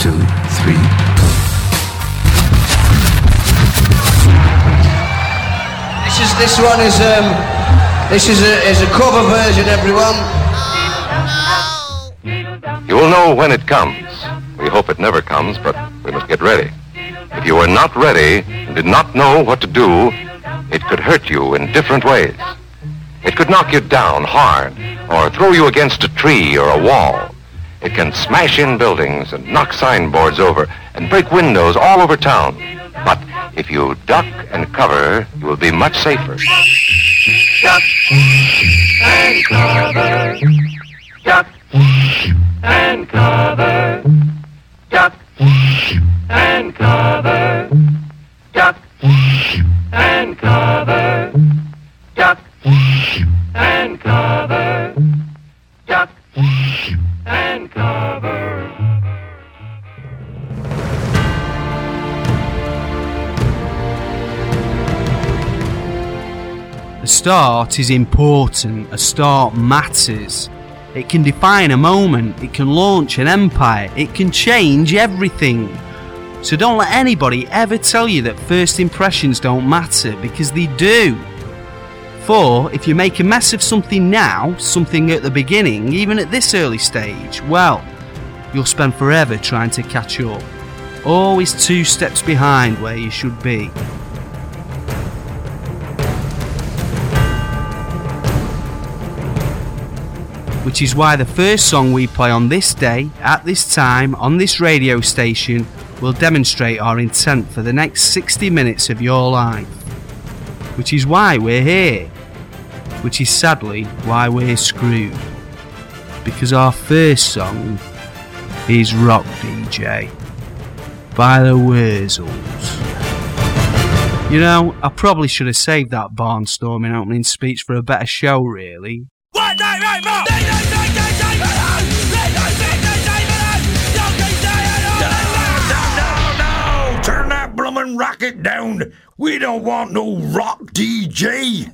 two, three. This is this one is um this is a is a cover version, everyone. You will know when it comes. We hope it never comes, but we must get ready. If you are not ready and did not know what to do, it could hurt you in different ways. It could knock you down hard or throw you against a tree or a wall. It can smash in buildings and knock signboards over and break windows all over town. But if you duck and cover, you will be much safer. Duck and cover. Duck and cover. Duck and cover. Start is important. A start matters. It can define a moment. It can launch an empire. It can change everything. So don't let anybody ever tell you that first impressions don't matter because they do. For if you make a mess of something now, something at the beginning, even at this early stage, well, you'll spend forever trying to catch up. Always two steps behind where you should be. Which is why the first song we play on this day, at this time, on this radio station, will demonstrate our intent for the next 60 minutes of your life. Which is why we're here. Which is sadly why we're screwed. Because our first song is Rock DJ by the Wurzels. You know, I probably should have saved that barnstorming opening speech for a better show, really. Turn bloomin' rocket down. We don't want no rock DJ.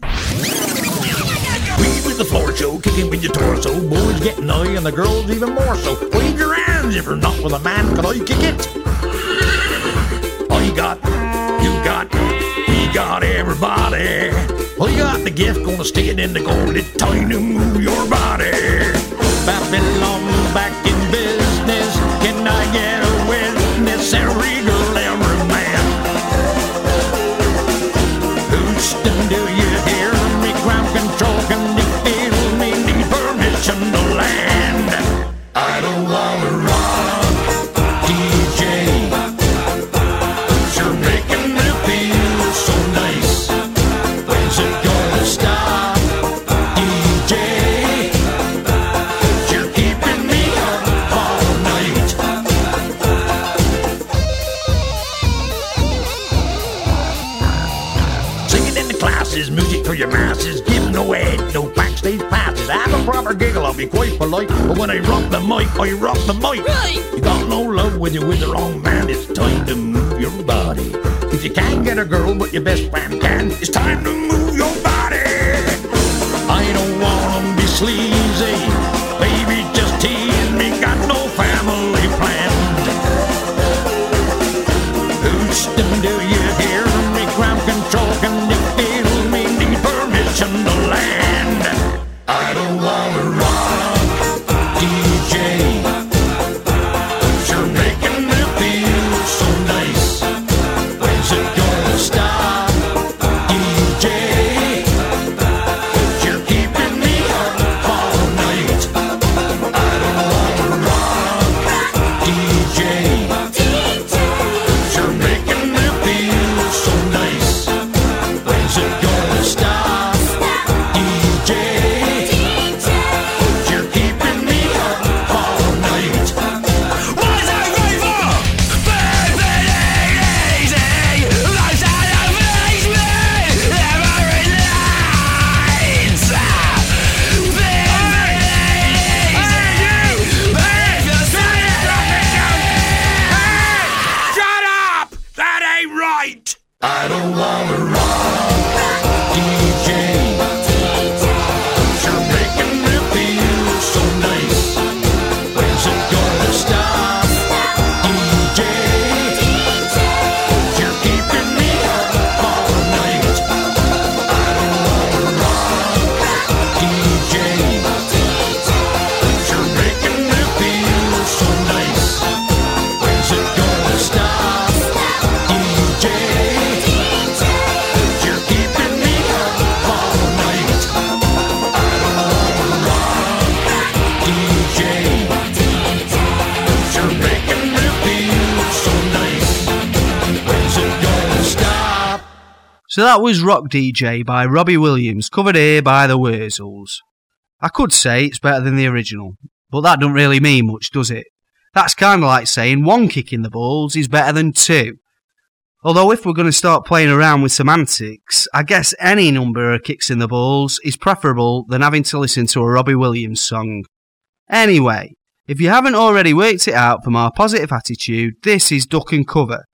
We with the floor show, kicking with your torso. Boys getting high and the girls even more so. Wave your hands if you're not with a man. Can I kick it? I got, you got, he got everybody. Well, you got the gift, gonna stick it in the gold. It's time to move your body. Babylon back in A giggle, I'll be quite polite. But when I rock the mic, I rock the mic. You got no love when you're with the wrong man. It's time to move your body. If you can't get a girl, but your best friend can, it's time to move your So that was Rock DJ by Robbie Williams, covered here by the Wurzels. I could say it's better than the original, but that don't really mean much, does it? That's kind of like saying one kick in the balls is better than two. Although if we're going to start playing around with semantics, I guess any number of kicks in the balls is preferable than having to listen to a Robbie Williams song. Anyway, if you haven't already worked it out from our positive attitude, this is Duck and Cover,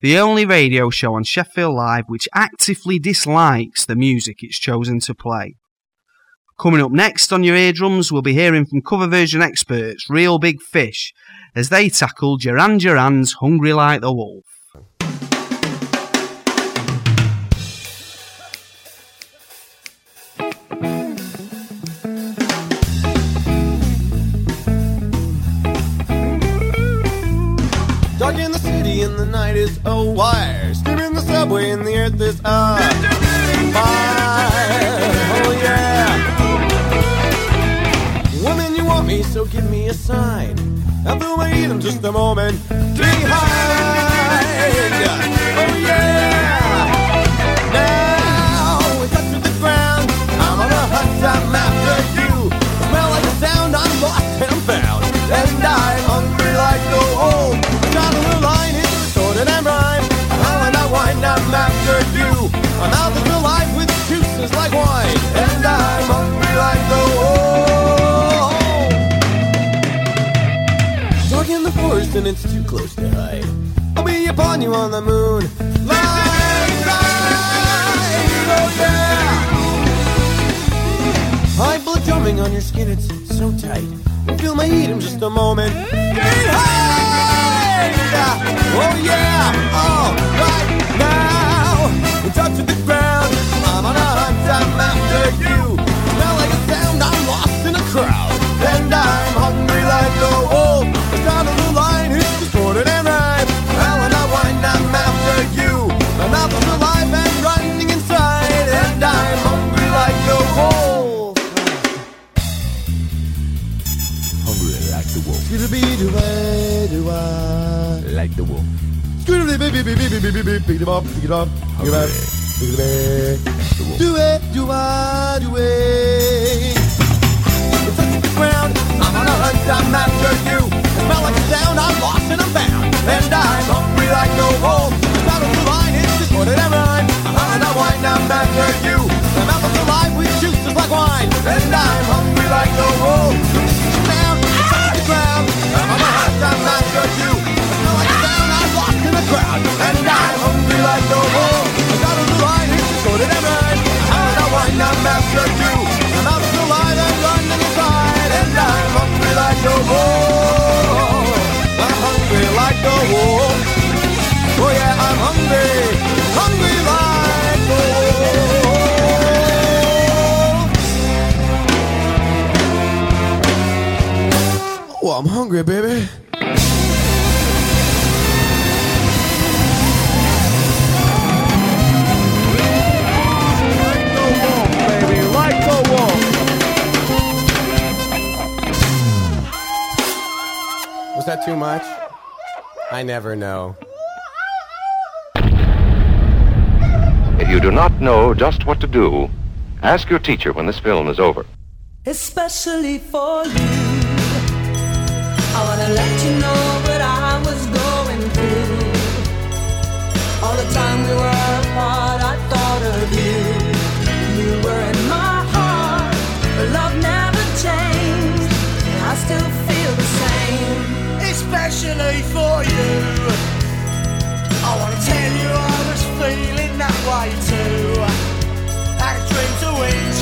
the only radio show on Sheffield Live which actively dislikes the music it's chosen to play. Coming up next on your eardrums, we'll be hearing from cover version experts Reel Big Fish as they tackle Duran Duran's Hungry Like the Wolf. And the night is a wire. Steam in the subway and the earth is on fire. Oh yeah. Woman, you want me, so give me a sign. I'll do my just a moment behind. Oh and it's too close to hide. I'll be upon you on the moon. Light, light, oh yeah. High blood drumming on your skin, it's so tight. Feel my heat in just a moment. Behind, oh yeah, all right now. We touch to the ground. I'm on a hunt, I'm after you. Smell like a sound, I'm lost in a crowd, and I'm hungry like a wolf. Like the wolf. Like the wolf. Do it, do I, do it. It's the ground. I'm on a hunt, I'm after you. I smell like a sound, I'm lost and I'm bound. And I'm hungry like no wolf. The line and rhyme. I'm on a wine, I'm after you. My mouth is alive with juices like wine. And I'm hungry like no wolf. Crowd. And I'm hungry like no wolf. The battle the line is distorted and rhyme. I'm on a wine, I'm after you. My mouth is alive and running inside. And I'm hungry like a wolf. I'm hungry like a wolf. Oh yeah, I'm hungry, hungry like a wolf. Oh, I'm hungry, baby. That too much? I never know. If you do not know just what to do, ask your teacher when this film is over. especially for you. I wanna let you know especially for you. I wanna tell you I was feeling that way too. Like a dream to which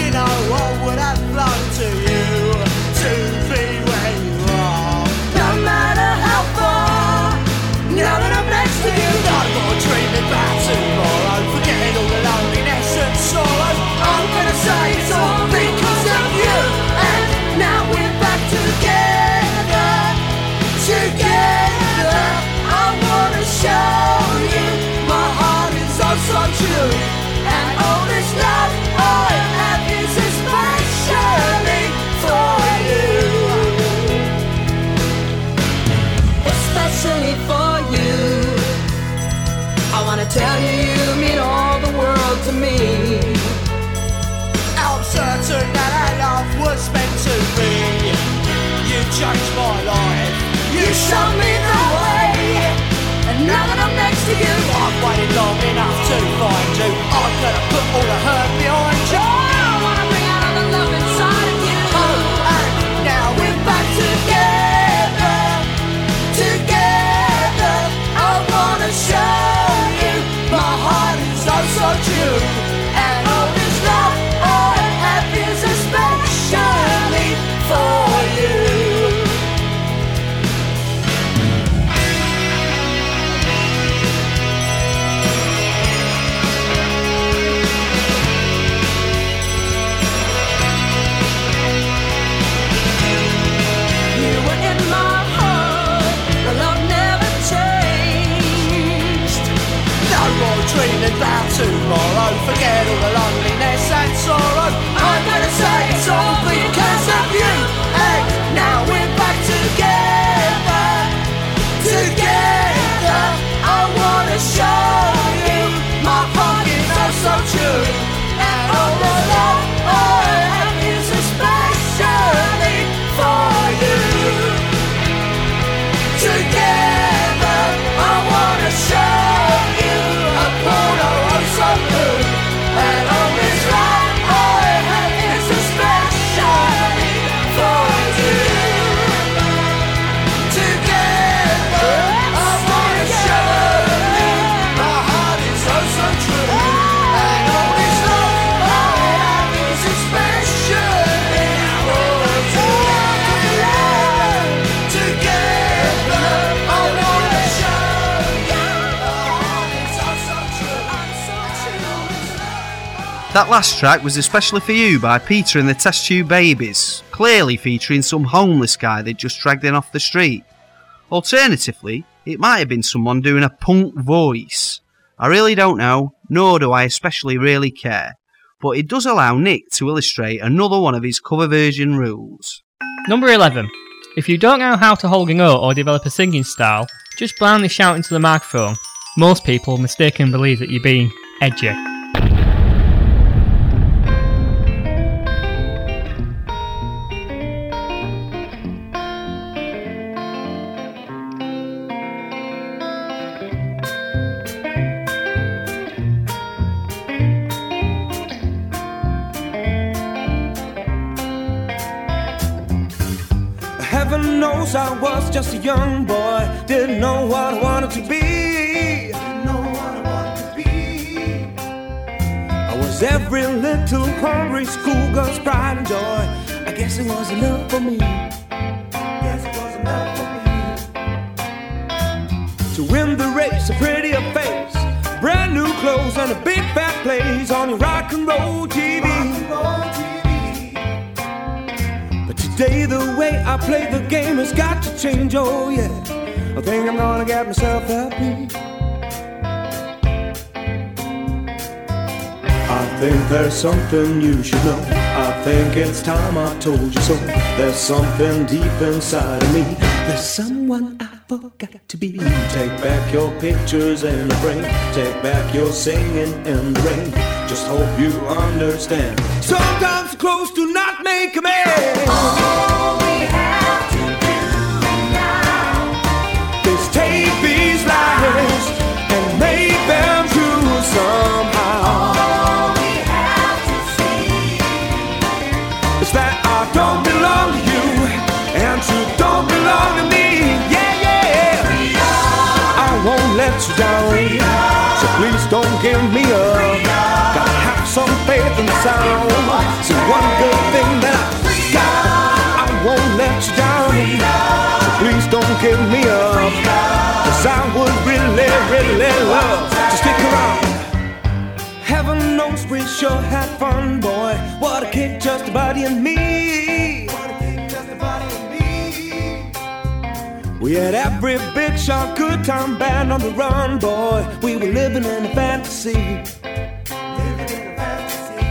to. I'm gonna put all the hurt behind last track was especially for you by Peter and the Test Tube Babies, clearly featuring some homeless guy they'd just dragged in off the street. Alternatively, it might have been someone doing a punk voice. I really don't know, nor do I especially really care, but it does allow Nick to illustrate another one of his cover version rules. Number 11. If you don't know how to hold a note or develop a singing style, just blindly shout into the microphone. Most people mistakenly believe that you're being edgy. Know what I wanted to be. Didn't know what I wanted to be. I was every little hungry schoolgirl's pride and joy. I guess it was enough for me. Guess it was enough for me. To win the race, a prettier face, brand new clothes, and a big fat place on your rock and roll TV. But today the way I play the game has got to change, oh yeah. I think I'm gonna get myself happy. I think there's something you should know. I think it's time I told you so. There's something deep inside of me. There's someone I forgot to be. Take back your pictures in the frame. Take back your singing in the rain. Just hope you understand. Sometimes close do not make a man. That I don't belong to you and you don't belong to me. Yeah, yeah. I won't let you down. So please don't give me up. Gotta have some faith and sound. See one good thing that I got. I won't let you down. So please don't give me up. Cause I would really, really love to stick around. Heaven knows we sure had fun, boy. What a kick, just a buddy and me. What a kick, just a buddy and me. We had every big shot, good time band on the run, boy. We were living in a fantasy. Living in a fantasy.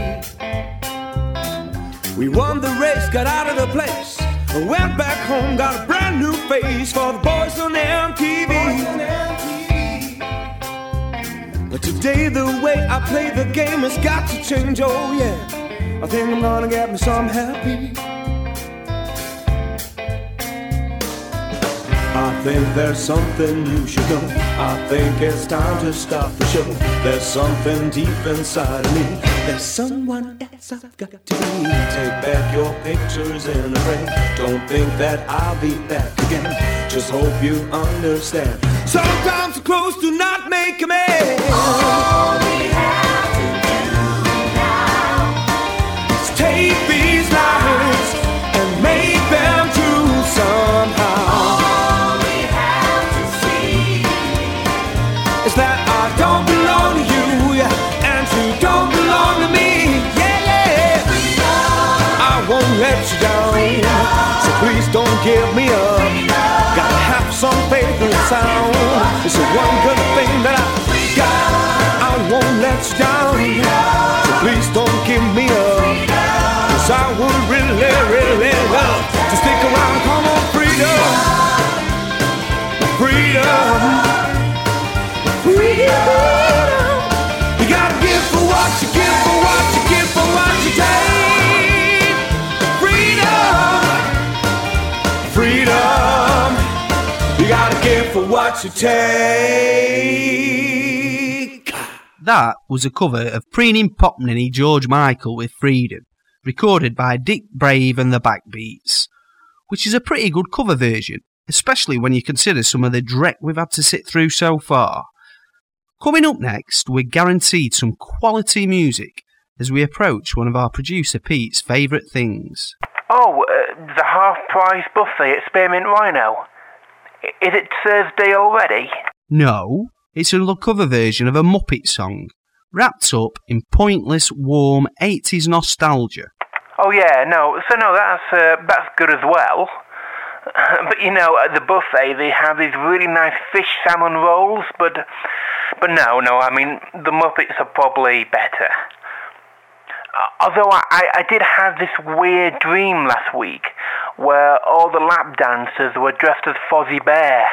We won the race, got out of the place. Went back home, got a brand new face for the boys on MTV. But Today, the way I play the game has got to change, oh yeah. I think I'm gonna get me some happy. I think there's something you should know. I think it's time to stop the show. There's something deep inside of me there's someone else I've got to be. Take back your pictures in a frame. Don't think that I'll be back again. Just hope you understand. Sometimes clothes do not make a man. All we have sound. It's the one good thing that I got. I won't let you down, so please don't give me up. Cause I would really, really love to stick around. Come on, what you take. That was a cover of preening pop ninny George Michael with Freedom, recorded by Dick Brave and the Backbeats, which is a pretty good cover version, especially when you consider some of the dreck we've had to sit through so far. Coming up next, we're guaranteed some quality music as we approach one of our producer Pete's favourite things. Oh, uh, the half price buffet at Spearmint Rhino. Is it Thursday already? No, it's a cover version of a Muppet song, wrapped up in pointless, warm 80s nostalgia. Oh yeah, no. So no, that's uh, that's good as well. But you know, at the buffet they have these really nice fish salmon rolls. But but no, no. I mean, the Muppets are probably better. Uh, although I, I, I did have this weird dream last week where all the lap dancers were dressed as Fozzie Bear.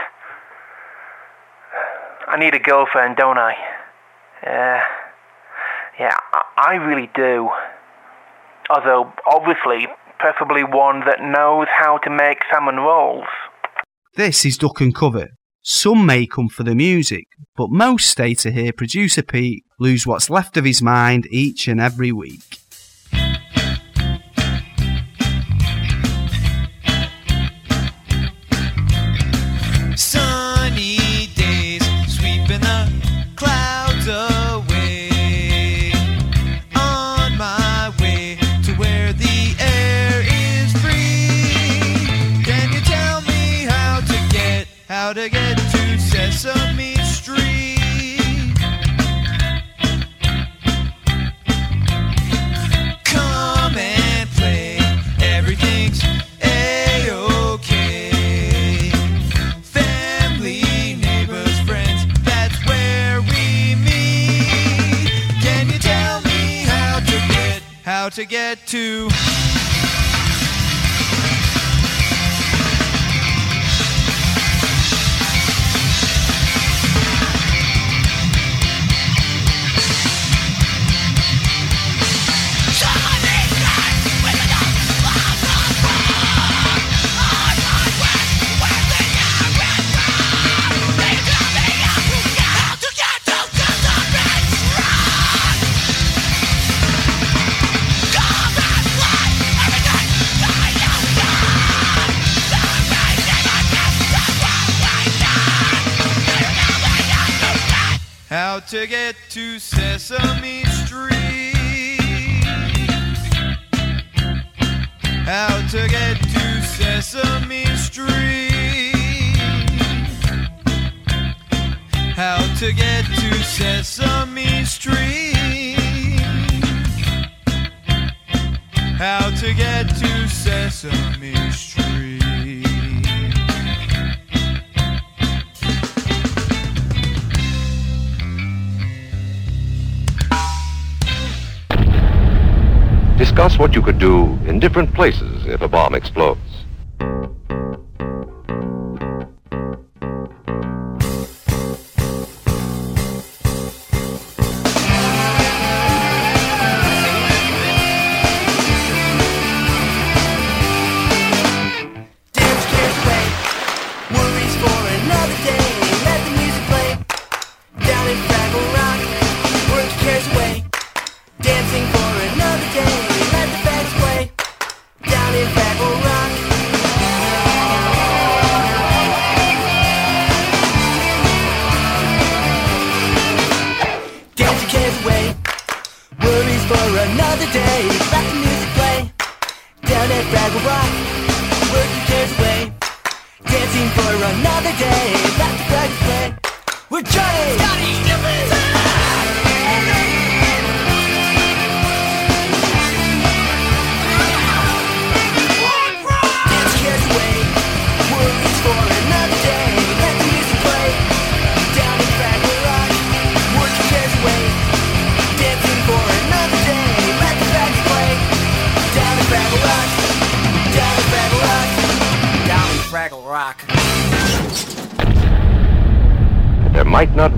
I need a girlfriend, don't I? Yeah, I, I really do. Although, obviously, preferably one that knows how to make salmon rolls. This is Duck and Cover. Some may come for the music, but most stay to hear producer Pete lose what's left of his mind each and every week. To get to? To get to Sesame Street. How to get to Sesame Street. How to get to Sesame Street. How to get to Sesame Street. Discuss what you could do in different places if a bomb explodes.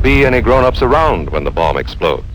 Be any grown ups around when the bomb explodes.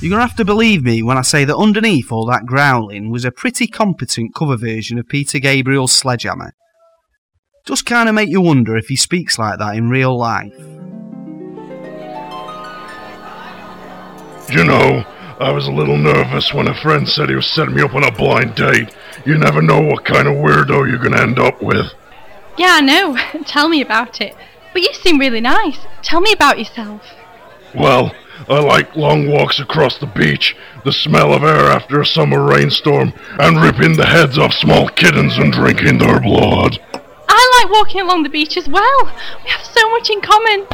You're going to have to believe me when I say that underneath all that growling was a pretty competent cover version of Peter Gabriel's Sledgehammer. Does kind of make you wonder if he speaks like that in real life. You know, I was a little nervous when a friend said he was setting me up on a blind date. You never know what kind of weirdo you're gonna end up with. Yeah, I know. Tell me about it. But you seem really nice. Tell me about yourself. Well, I like long walks across the beach, the smell of air after a summer rainstorm, and ripping the heads off small kittens and drinking their blood. I like walking along the beach as well. We have so much in common.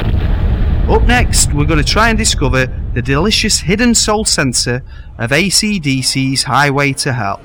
Up next, we're going to try and discover the delicious hidden soul sensor of AC/DC's Highway to Hell.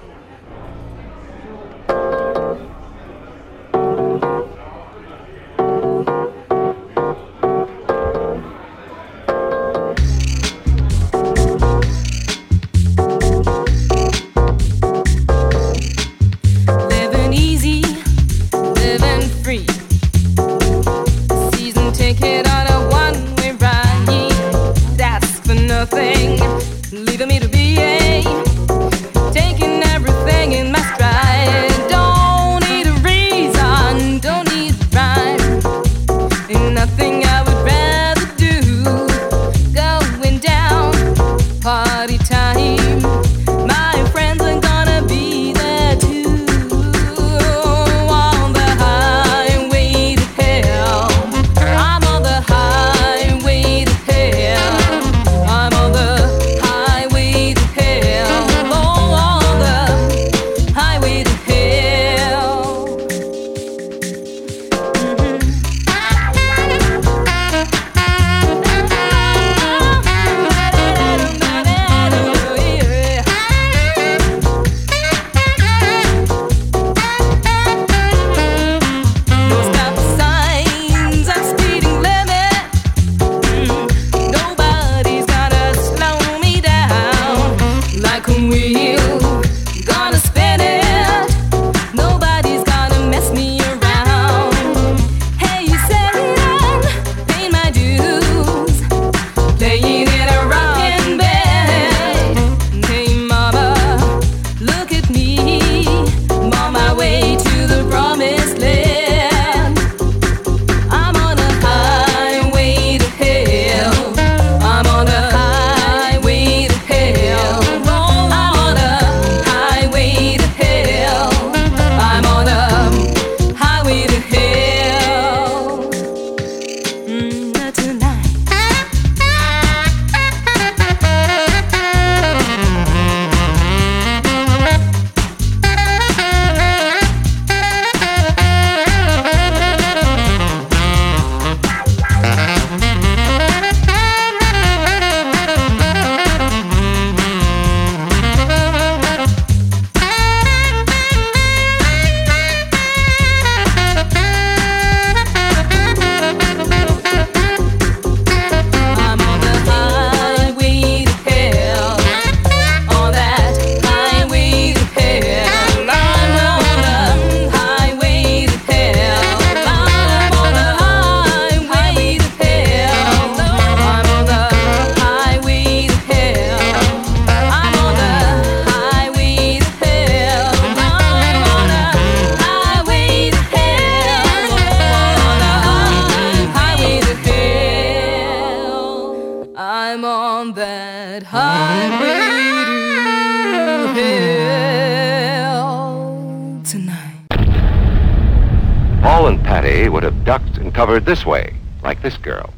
Covered this way, like this girl.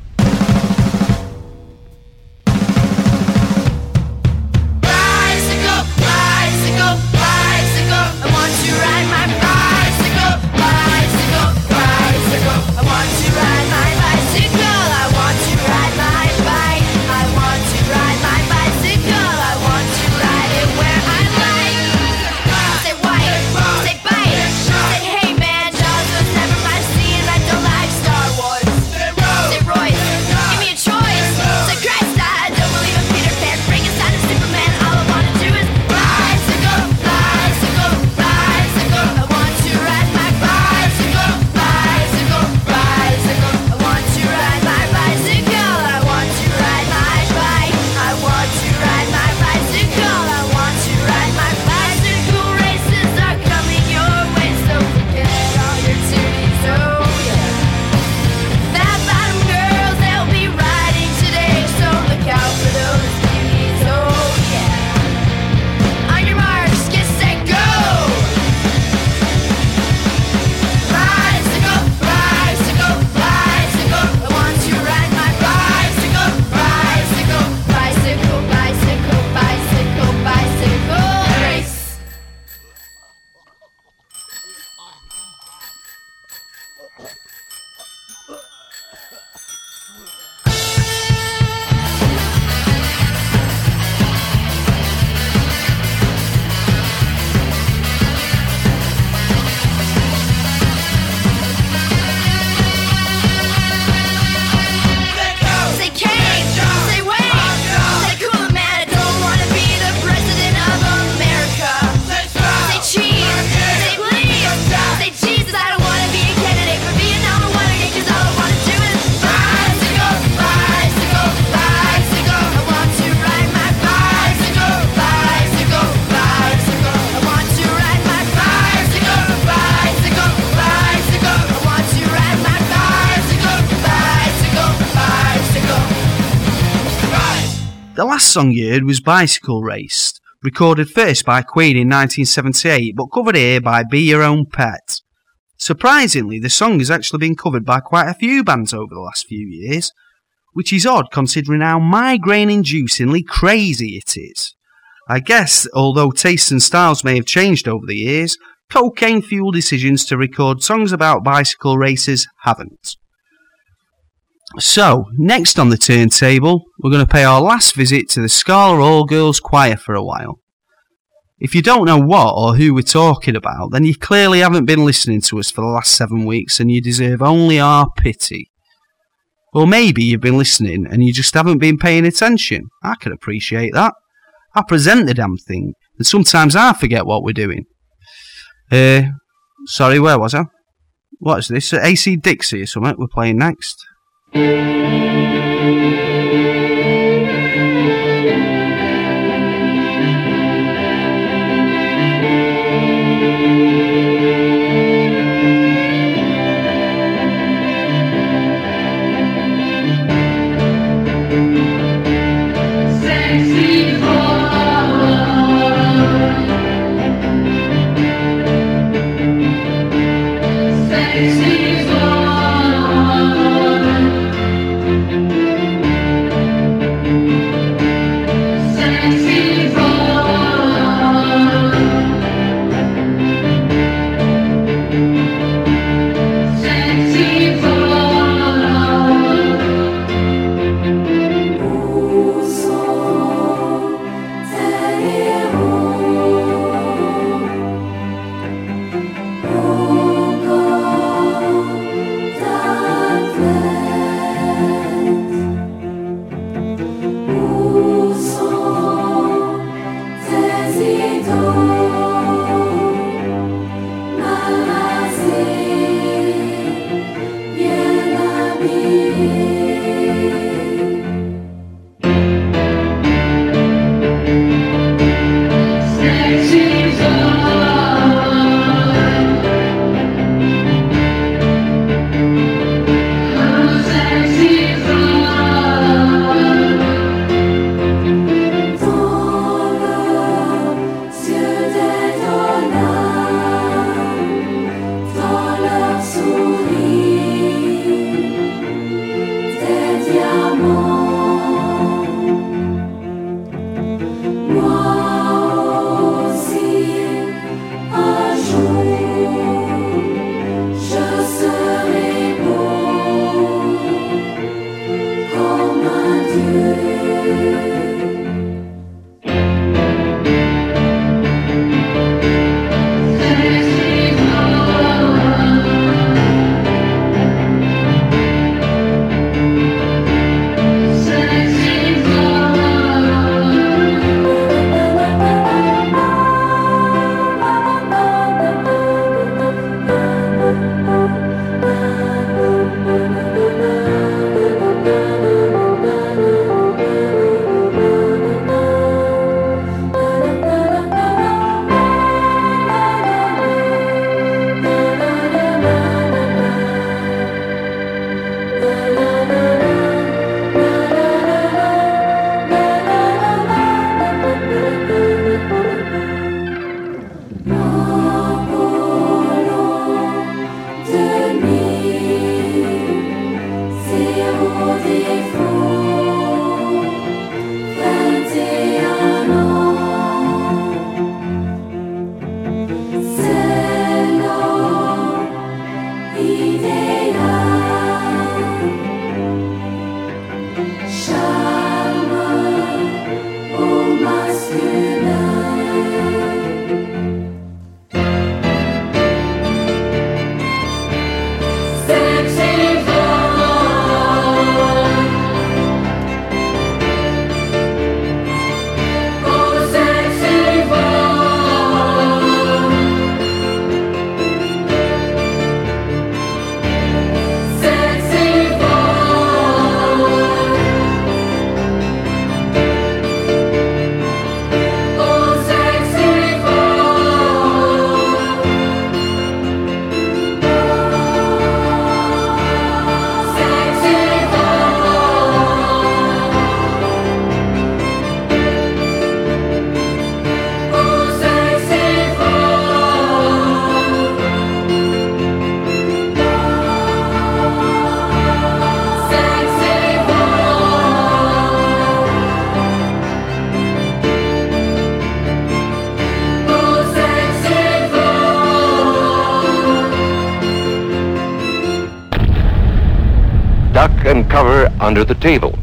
Song you heard was Bicycle Race, recorded first by Queen in 1978 but covered here by Be Your Own Pet. Surprisingly, the song has actually been covered by quite a few bands over the last few years, which is odd considering how migraine inducingly crazy it is. I guess, although tastes and styles may have changed over the years, cocaine fueled decisions to record songs about bicycle races haven't. So, next on the turntable, we're going to pay our last visit to the Scala All Girls Choir for a while. If you don't know what or who we're talking about, then you clearly haven't been listening to us for the last seven weeks and you deserve only our pity. Or maybe you've been listening and you just haven't been paying attention. I can appreciate that. I present the damn thing, and sometimes I forget what we're doing. Uh, sorry, where was I? What is this? AC Dixie or something we're playing next? Sexy under the table.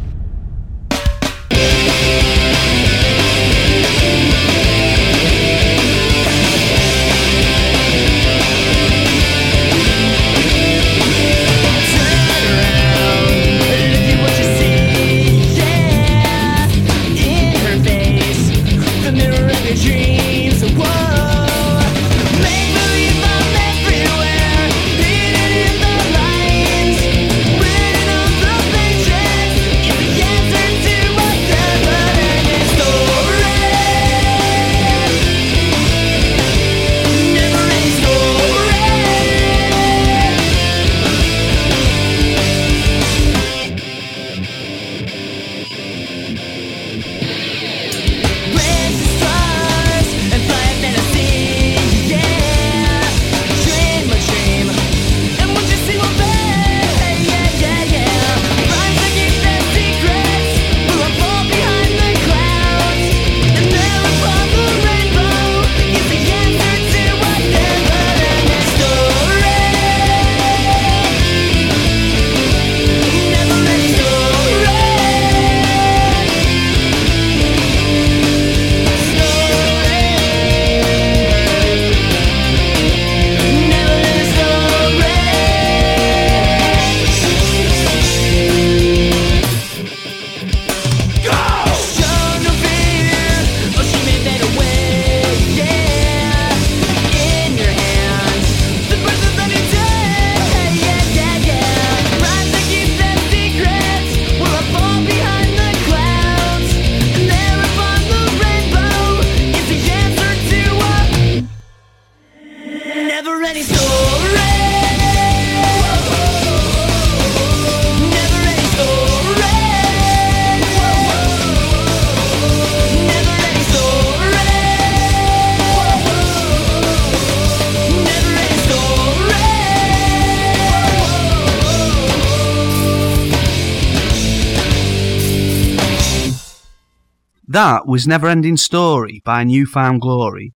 Was Never Ending Story by New Found Glory.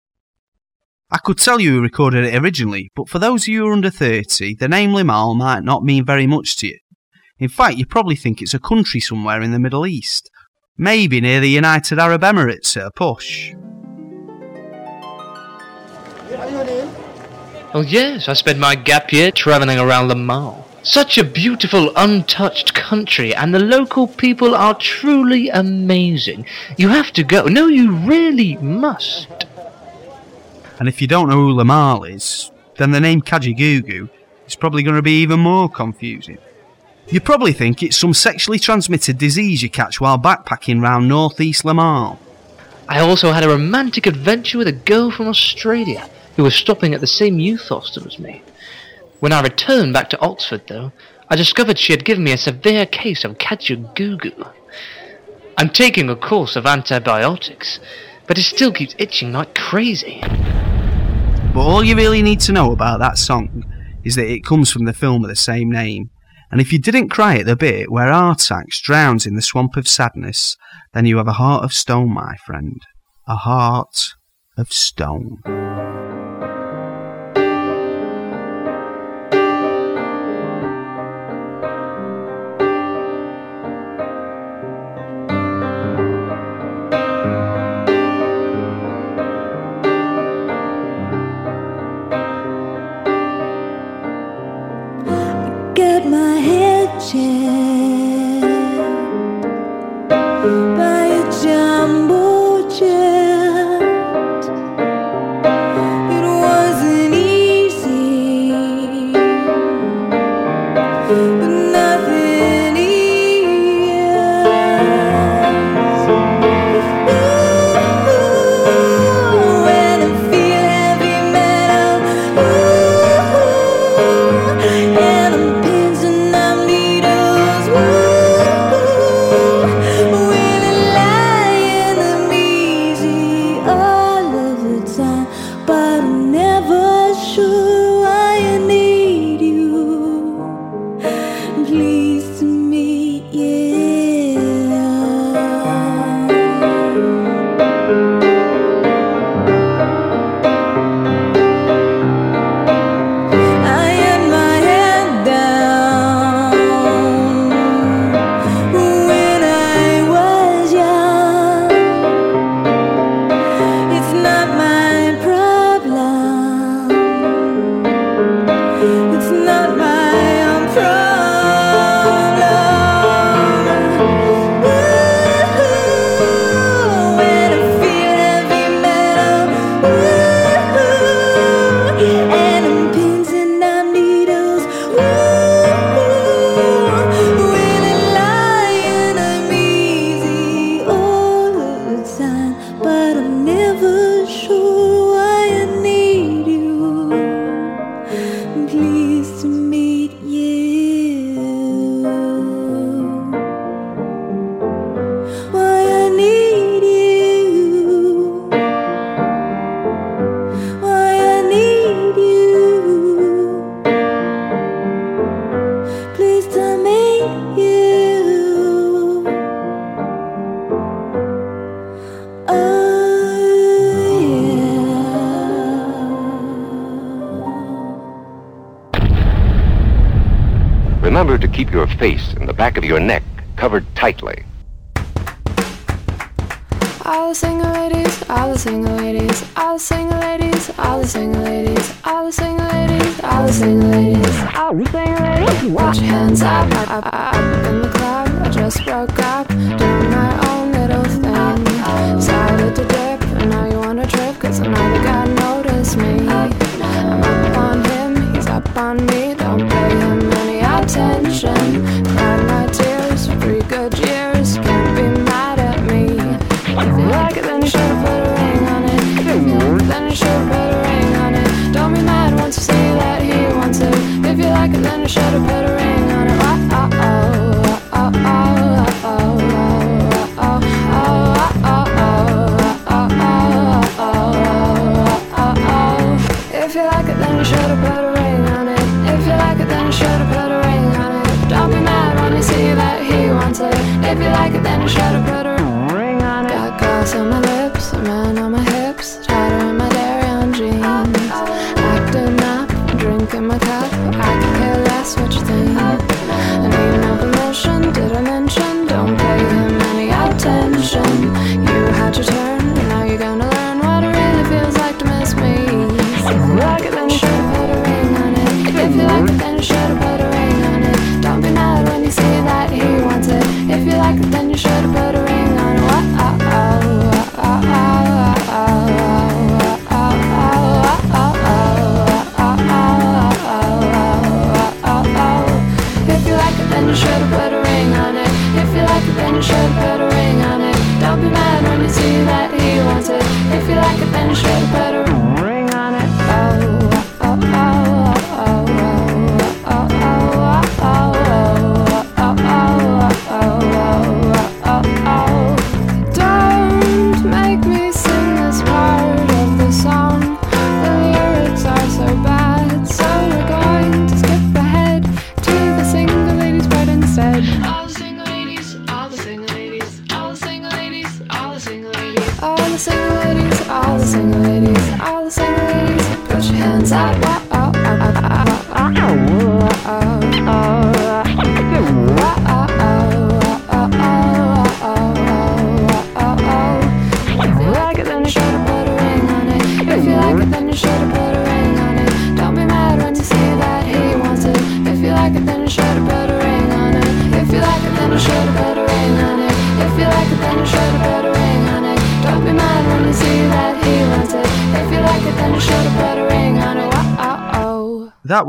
I could tell you who recorded it originally, but for those of you who are under 30, the name Limahl might not mean very much to you. In fact, you probably think it's a country somewhere in the Middle East. Maybe near the United Arab Emirates at a push. Oh, yes, I spent my gap year travelling around Le. Such a beautiful, untouched country, and the local people are truly amazing. You have to go. No, you really must. And if you don't know who Limahl is, then the name Kajagoogoo is probably going to be even more confusing. You probably think it's some sexually transmitted disease you catch while backpacking round northeast Limahl. I also had a romantic adventure with a girl from Australia who was stopping at the same youth hostel as me. When I returned back to Oxford, though, I discovered she had given me a severe case of Kajagoogoo. I'm taking a course of antibiotics, but it still keeps itching like crazy. But all you really need to know about that song is that it comes from the film of the same name. And if you didn't cry at the bit where Artax drowns in the swamp of sadness, then you have a heart of stone, my friend. A heart of stone. Get my head checked back of your neck, covered tightly. All the single ladies, all the single ladies, all the single ladies, all the single ladies, all the single ladies, all the single ladies, all the single ladies. Watch your hands up, up, up, up in the club. I just broke up, doing my own little thing. Started to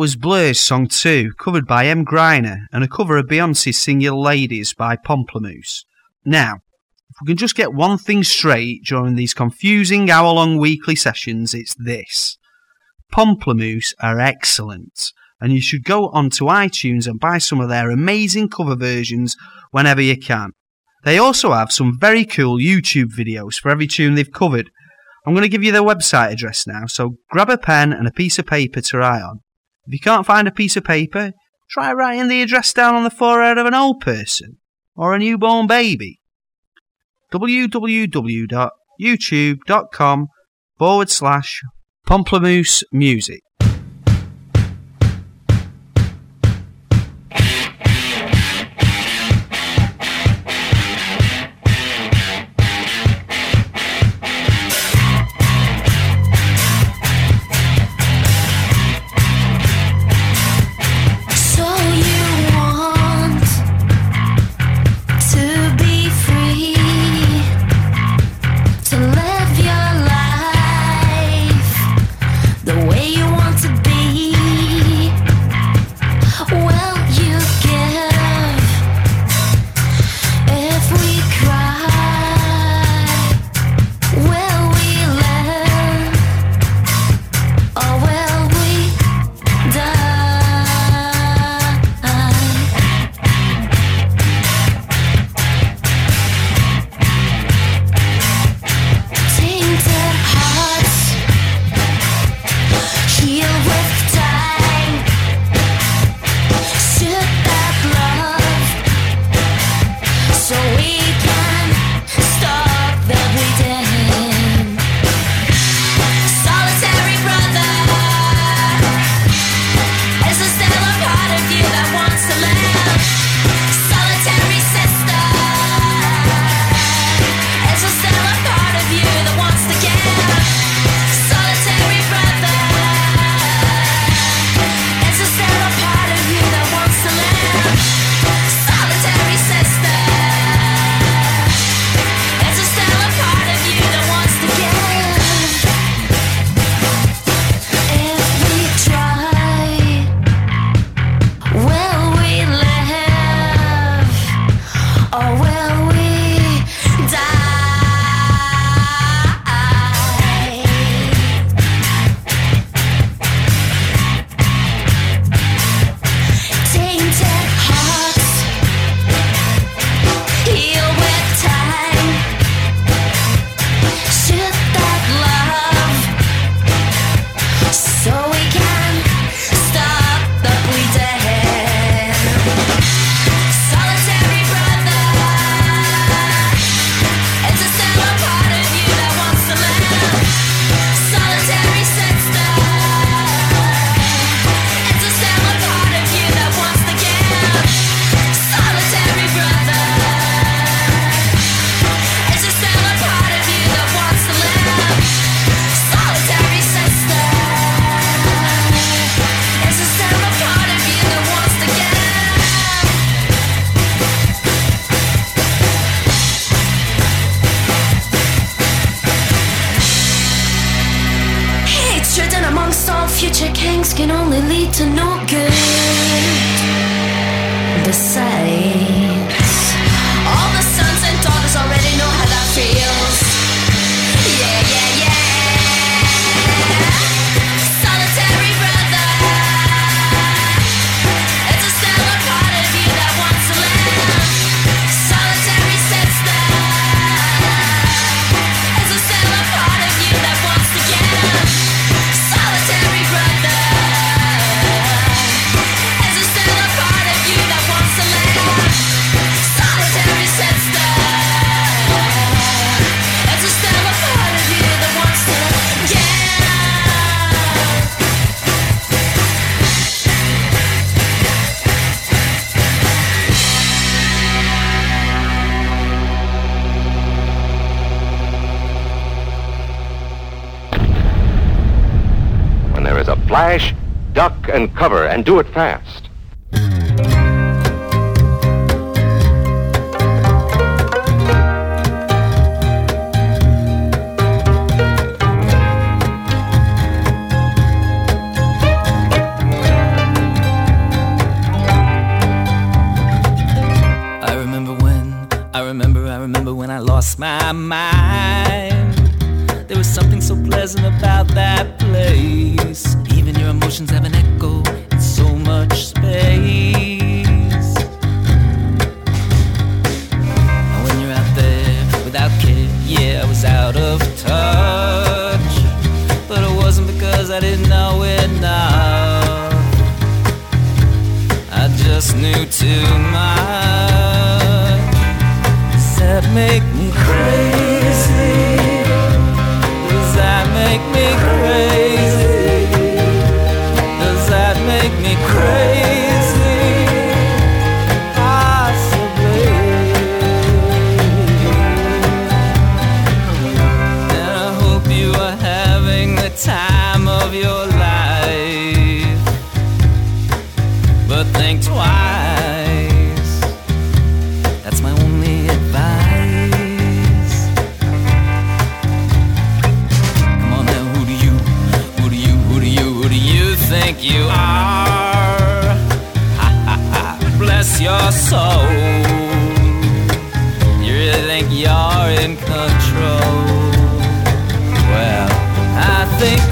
was Blur's song 2, covered by M. Griner, and a cover of Beyonce's "Single Ladies by Pomplamoose. Now, if we can just get one thing straight during these confusing hour long weekly sessions, it's this Pomplamoose are excellent, and you should go onto iTunes and buy some of their amazing cover versions whenever you can. They also have some very cool YouTube videos for every tune they've covered. I'm going to give you their website address now, so grab a pen and a piece of paper to write on. If you can't find a piece of paper, try writing the address down on the forehead of an old person or a newborn baby. www.youtube.com forward slash Pomplamoose Music Flash, duck, and cover, and do it fast. my mind. There was something so pleasant about that place emotions have an echo.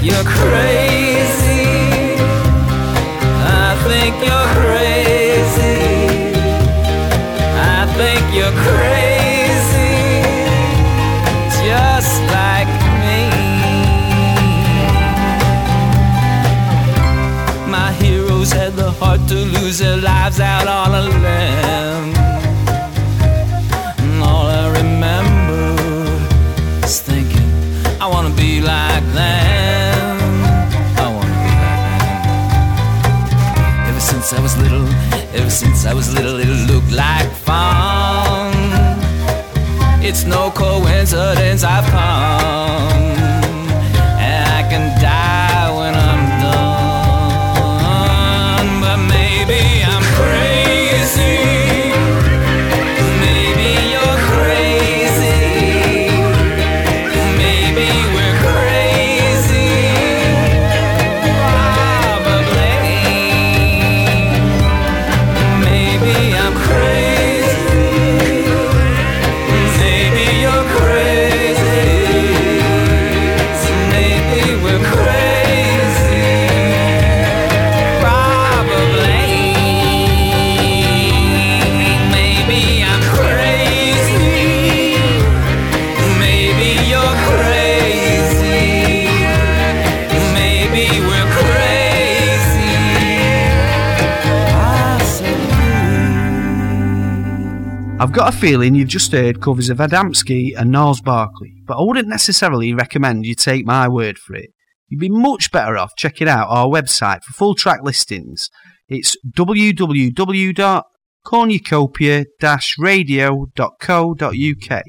You're crazy. I think you're crazy. I think you're crazy. Just like me. My heroes had the heart to lose their lives out on coincidence I've come. got a feeling you've just heard covers of Adamski and Gnarls Barkley, but I wouldn't necessarily recommend you take my word for it. You'd be much better off checking out our website for full track listings. It's www.cornucopia-radio.co.uk.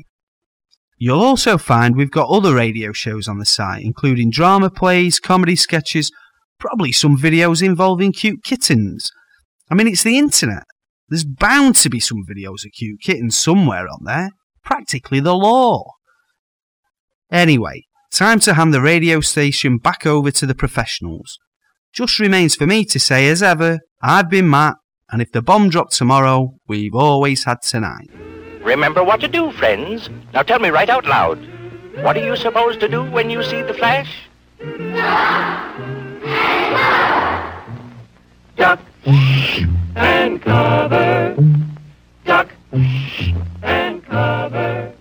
You'll also find we've got other radio shows on the site, including drama plays, comedy sketches, probably some videos involving cute kittens. I mean, it's the internet. There's bound to be some videos of cute kittens somewhere on there. Practically the law. Anyway, time to hand the radio station back over to the professionals. Just remains for me to say, as ever, I've been Matt, and if the bomb dropped tomorrow, we've always had tonight. Remember what to do, friends. Now tell me right out loud. What are you supposed to do when you see the flash? Duck! Duck! And cover. Duck and cover.